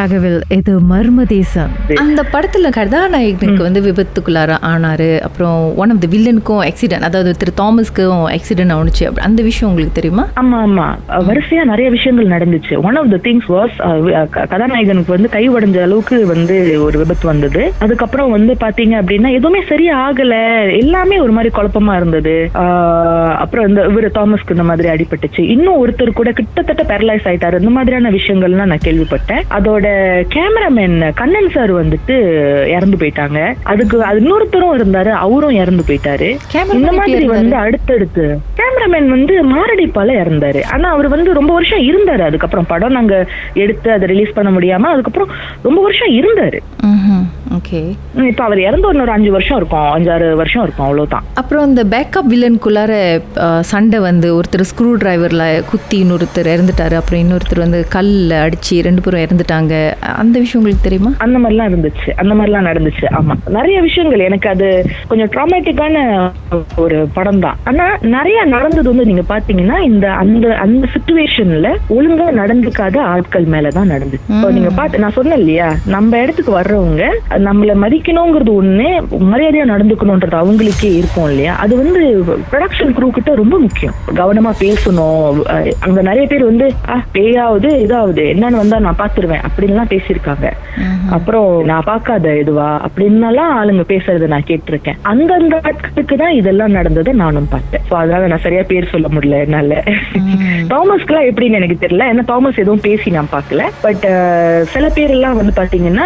ராகவில் இது மர்ம தேசம். அந்த படத்துல கதாநாயகனுக்கு வந்து விபத்துக்குள்ளார ஆனாரு. அப்புறம் ஒன் ஆஃப் த வில்லனுக்கும் ஆக்சிடென்ட் அதாவது திரு தாமஸ்க்கும் ஆக்சிடென்ட் ஆனுச்சு அப்படி- அந்த விஷயம் உங்களுக்கு தெரியுமா? ஆமா ஆமா. வரிசையா நிறைய விஷயங்கள் நடந்துச்சு. One of the things was கதாநாயகனுக்கு வந்து கை உடைஞ்ச அளவுக்கு வந்து ஒரு விபத்து வந்தது. அதுக்கப்புறம் வந்து பாத்தீங்க அப்படின்னா எதுவுமே சரியா ஆகல எல்லாமே ஒரு மாதிரி குழப்பமா இருந்தது. அப்புறம் இந்த இவரு தாமஸ்க்கு இந்த மாதிரி அடிபட்டுச்சு. இன்னும் ஒருத்தர் கூட கிட்டத்தட்ட பேரலைஸ் ஆயிட்டாரு. இந்த மாதிரியான விஷயங்கள்லாம் நான் கேள்விப்பட்டேன். அதோட கேமராமேன் கண்ணன் சார் வந்துட்டு இறந்து போயிட்டாங்க அதுக்கு அது இன்னொருத்தரும் இருந்தாரு அவரும் இறந்து போயிட்டாரு இந்த மாதிரி? வந்து அடுத்தடுத்து கேமராமேன் வந்து மாரடைப்பால இறந்தாரு. ஆனா அவர் வந்து ரொம்ப வருஷம் இருந்தாரு. அதுக்கப்புறம் படம் நாங்க எடுத்து அதை ரிலீஸ் பண்ண முடியாம அதுக்கப்புறம் ரொம்ப வருஷம் இருந்தாரு. இப்ப அவர் இறந்து ஒரு அஞ்சு வருஷம் இருக்கும். அஞ்சாறு வருஷம் இருக்கும். அவ்வளவுதான். அப்புறம் இந்த பேக்கப் வில்லனுக்குள்ளார சண்டை வந்து ஒருத்தர் ஸ்க்ரூ டிரைவர்ல குத்தி இன்னொருத்தர் இறந்துட்டாரு. அப்புறம் இன்னொருத்தர் வந்து கல்ல அடிச்சு ரெண்டு பேரும் இறந்துட்டாங்க. அந்த விஷயம் உங்களுக்கு தெரியுமா? அந்த மாதிரிலாம் இருந்துச்சு. அந்த மாதிரிலாம் நடந்துச்சு. ஆமா. நிறைய விஷயங்கள். எனக்கு அது கொஞ்சம் ட்ராமேட்டிக்கான ஒரு படம் தான் ஆனா நிறைய நடந்தது வந்து நீங்க பாத்தீங்கன்னா இந்த அந்த அந்த சுச்சுவேஷன்ல ஒழுங்கா நடந்துக்காத ஆட்கள் மேலதான் நடந்துச்சு இப்போ நீங்க பாத்து நான் சொன்னேன் இல்லையா? நம்ம இடத்துக்கு வர்றவங்க நம்மள மதிக்கணுங்கிறது ஒண்ணு மரியாதையா நடந்துக்கணும்ன்றது அவங்களுக்கே இருக்கும் இல்லையா? அது வந்து ப்ரொடக்ஷன் குரூ கிட்ட ரொம்ப முக்கியம். கவனமா பேசணும். அங்க நிறைய பேர் வந்து "ஆ, பேயாவது இதாவது என்னன்னு வந்தா நான் பாத்துருவேன். அப்படின்லாம் பேசியிருக்காங்க. அப்புறம் நான் பார்க்காத இதுவா? அப்படின்னலாம் ஆளுங்க பேசுறத நான் கேட்டிருக்கேன். அந்தந்த ஆட்களுக்கு தான் இதெல்லாம் நடந்ததை நானும் பார்த்தேன். அதனால நான் சரியா பேர் சொல்ல முடியல என்னால. தாமஸ்க்குலாம் எப்படின்னு எனக்கு தெரியல. ஏன்னா தாமஸ் எதுவும் பேசி நான் பார்க்கல. பட் சில பேர் எல்லாம் வந்து பாத்தீங்கன்னா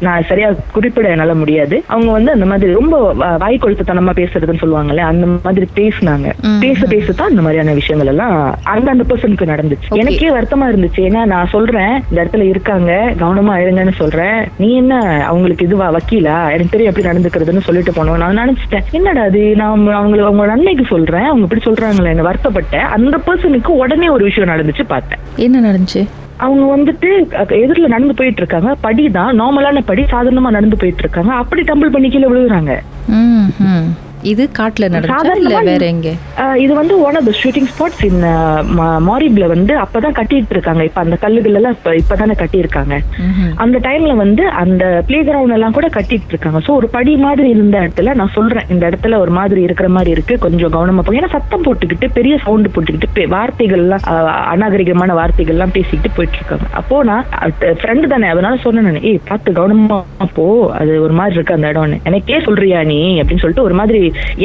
நான் சரியா குறிப்பிட என்னால முடியாது. அவங்க வந்து அந்த மாதிரி ரொம்ப வாய் கொழுத்துத்தனமா பேசுறதுன்னு சொல்லுவாங்கல்ல அந்த மாதிரி பேசினாங்க. பேச பேசத்தான் இந்த மாதிரியான விஷயங்கள் எல்லாம் அந்தந்த பர்சனுக்கு நடந்துச்சு. எனக்கே வருத்தமா இருந்துச்சு. ஏன்னா நான் சொல்றேன் இந்த இடத்துல இருக்காங்க கவனமா இருங்கன்னு சொல்றேன். நீ என்ன அவங்களுக்கு இதுவா வக்கீலா? எனக்கு தெரியும் எப்படி நடந்துக்கிறதுன்னு சொல்லிட்டு போனோம். நான் நினைச்சிட்டேன் என்னடா அது நான் அவங்க- அவங்களுக்கு அவங்க நன்மைக்கு சொல்றேன். அவங்க இப்படி சொல்றாங்களே என்ன வருத்தப்பட்டேன். அந்த பர்சனுக்கு உடனே ஒரு விஷயம் நடந்துச்சு பார்த்தேன். என்ன நடந்துச்சு? அவங்க வந்துட்டு எதிரில நடந்து போயிட்டு இருக்காங்க படி தான் நார்மலான படி சாதாரணமா நடந்து போயிட்டு இருக்காங்க அப்படி டம்பிள் பண்ணி கீழே விழுகுறாங்க. இது காட்டுல நடந்துச்சா? இல்ல வேற எங்க? இது வந்து one of the shooting spots in மாரிப்ல வந்து அப்பதான் கட்டிட்டு இருக்காங்க இப்ப அந்த கல்லுகள் எல்லாம் இப்ப இப்பதானே கட்டியிருக்காங்க. அந்த டைம்ல வந்து அந்த பிளே கிரவுண்ட் எல்லாம் கூட கட்டிட்டு இருக்காங்க சோ ஒரு படி மாதிரி இருந்த இடத்துல நான் சொல்றேன். இந்த இடத்துல ஒரு மாதிரி இருக்கிற மாதிரி இருக்கு. கொஞ்சம் கவனமா போங்க. ஏன்னா சத்தம் போட்டுக்கிட்டு பெரிய சவுண்ட் போட்டுக்கிட்டு வார்த்தைகள் எல்லாம் அநாகரிகமான வார்த்தைகள் எல்லாம் பேசிக்கிட்டு போயிட்டு இருக்காங்க அப்போ நான் ஃப்ரெண்டு தானே. அதனால சொன்னேன் ஏய் பார்த்து கவனமா போ. அது ஒரு மாதிரி இருக்கு அந்த இடம்னு. எனக்கே சொல்றியா நீ? அப்படின்னு சொல்லிட்டு ஒரு மாதிரி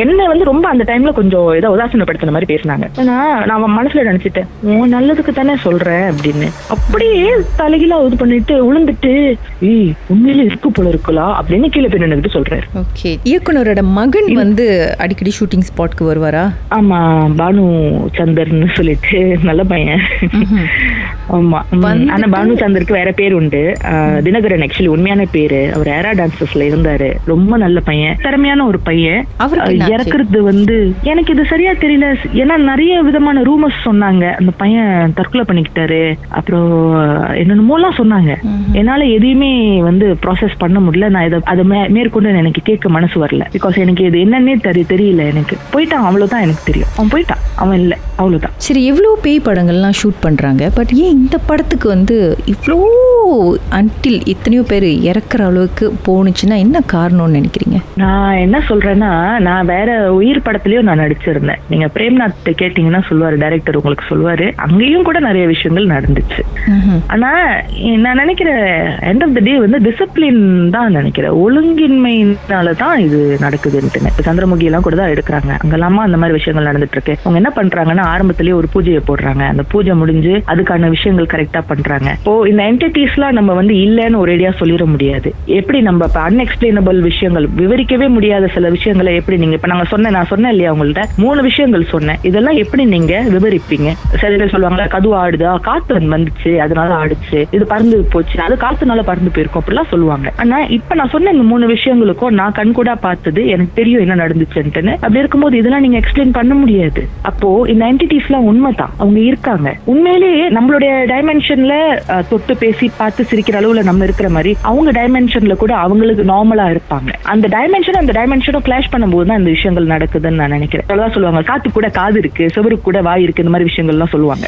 என்ன வந்து ரொம்ப அந்த டைம்ல கொஞ்சம் ஏதோ உதாசீனப்படுத்தின மாதிரி பேசினாங்க. நான் அவன் மனசுல நினைச்சிட்டேன். உன் நல்லதுக்கு தானே சொல்றேன் அப்படின்னு. அப்படியே தலைகீழா இது பண்ணிட்டு உளுந்துட்டு ஏய் உண்மையில இருக்கு போல இருக்கலாம் அப்படின்னு கீழே போய் நின்னுக்கிட்டு சொல்றாரு. ஓகே. இயக்குனரோட மகன் வந்து அடிக்கடி ஷூட்டிங் ஸ்பாட்க்கு வருவாரா? ஆமா பானு சந்தர்னு சொல்லிட்டு நல்ல பையன். ஆமா. ஆனா பானு சந்தருக்கு வேற பேர் உண்டு. தினகரன் ஆக்சுவலி உண்மையான பேரு. அவர் ஏரா டான்சர்ஸ்ல இருந்தாரு. ரொம்ப நல்ல பையன். திறமையான ஒரு பையன். என்னாச்சு? இறக்குறது வந்து எனக்கு இது சரியா தெரியல. ஏன்னா நிறைய விதமான ரூமர்ஸ் சொன்னாங்க. அந்த பையன் தற்கொலை பண்ணிக்கிட்டாரு. அப்புறம் என்னென்னமோலாம் சொன்னாங்க. என்னால எதையுமே வந்து ப்ராசஸ் பண்ண முடியல. நான் இதை அதை மேற்கொண்டு எனக்கு கேட்க மனசு வரல. பிகாஸ் எனக்கு இது என்னன்னே தெரி தெரியல எனக்கு. போயிட்டான். அவ்வளவுதான் எனக்கு தெரியும். அவன் போயிட்டான். அவன் இல்ல. அவ்வளவுதான். சரி எவ்வளோ பேய் படங்கள்லாம் ஷூட் பண்றாங்க? பட் ஏன் இந்த படத்துக்கு வந்து இவ்வளோ அன்டில் எத்தனையோ பேர் இறக்குற அளவுக்கு போணுச்சுன்னா என்ன காரணம்னு நினைக்கிறீங்க? நான் என்ன சொல்றேன்னா நான் வேற உயிர் படத்துலயும் நான் நடிச்சிருந்தேன். நீங்க பிரேம்நாத் கேட்டீங்கன்னா சொல்லுவாரு டைரக்டர் உங்களுக்கு சொல்லுவாரு. அங்கேயும் கூட நிறைய விஷயங்கள் நடந்துச்சு. ஆனா நான் நினைக்கிறேன் எண்ட் ஆஃப் த டே வந்து டிசிப்ளின் தான் நினைக்கிறேன். ஒழுங்கின்மையினால தான் இது நடக்குதுன்ட்டு இப்ப சந்திரமுகி எல்லாம் கூட தான் எடுக்கிறாங்க. அங்கெல்லாமா அந்த மாதிரி விஷயங்கள் நடந்துட்டு இருக்கு. அவங்க என்ன பண்றாங்கன்னா ஆரம்பத்திலேயே ஒரு பூஜையை போடுறாங்க. அந்த பூஜை முடிஞ்சு அதுக்கான விஷயங்கள் கரெக்டா பண்றாங்க. இப்போ இந்த என்டிட்டிஸ்லாம் நம்ம வந்து இல்லைன்னு ஒரேடியா சொல்லிட முடியாது. எப்படி நம்ம இப்ப அன்எக்ஸ்பிளைனபிள் விஷயங்கள் விவரிக்கவே முடியாத சில விஷயங்களை எப்படி நீங்க இப்ப நாங்க சொன்னேன் நான் சொன்னேன் இல்லையா உங்கள்ட்ட? மூணு விஷயங்கள் சொன்னேன். இதெல்லாம் எப்படி நீங்க விவரிப்பீங்க? சில பேர் சொல்லுவாங்களா கது ஆடுதா. காத்து வந்துச்சு அதனால ஆடுச்சு. இது பறந்து போச்சு. அது காத்துனால பறந்து போயிருக்கும். அப்படிலாம் சொல்லுவாங்க. ஆனா இப்ப நான் சொன்ன இந்த மூணு விஷயங்களுக்கும் நான் கண்கூடா பார்த்தது எனக்கு தெரியும் என்ன நடந்துச்சுன்ட்டுன்னு. அப்படி இருக்கும்போது இதெல்லாம் நீங்க எக்ஸ்பிளைன் பண்ண முடியாது. அப்போ இந்த என்டிட்டிஸ் எல்லாம் உண்மைதான். அவங்க இருக்காங்க. உண்மையிலேயே நம்மளுடைய டைமென்ஷன்ல தொட்டு பேசி பார்த்து சிரிக்கிற அளவுல நம்ம இருக்கிற மாதிரி அவங்க டைமென்ஷன்ல கூட அவங்களுக்கு நார்மலா இருப்பாங்க. அந்த டைமென்ஷன் அந்த டைமென்ஷனும் கிளாஷ் பண்ணும்போது தான் இந்த விஷயங்கள் நடக்குதுன்னு நான் நினைக்கிறேன். சொல்லுவாங்க. காத்து கூட காது இருக்கு சுவருக்கு கூட வாய் இருக்கு இந்த மாதிரி விஷயங்கள்லாம் சொல்லுவாங்க.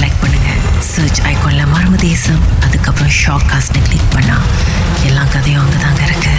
செலக்ட் பண்ணுங்க. சர்ச் ஐக்கான்ல மர்ம தேசம் அதுக்கப்புறம் ஷாக் காஸ்ட்னு கிளிக் பண்ணா எல்லா கதையும் அங்கே தாங்க இருக்கு.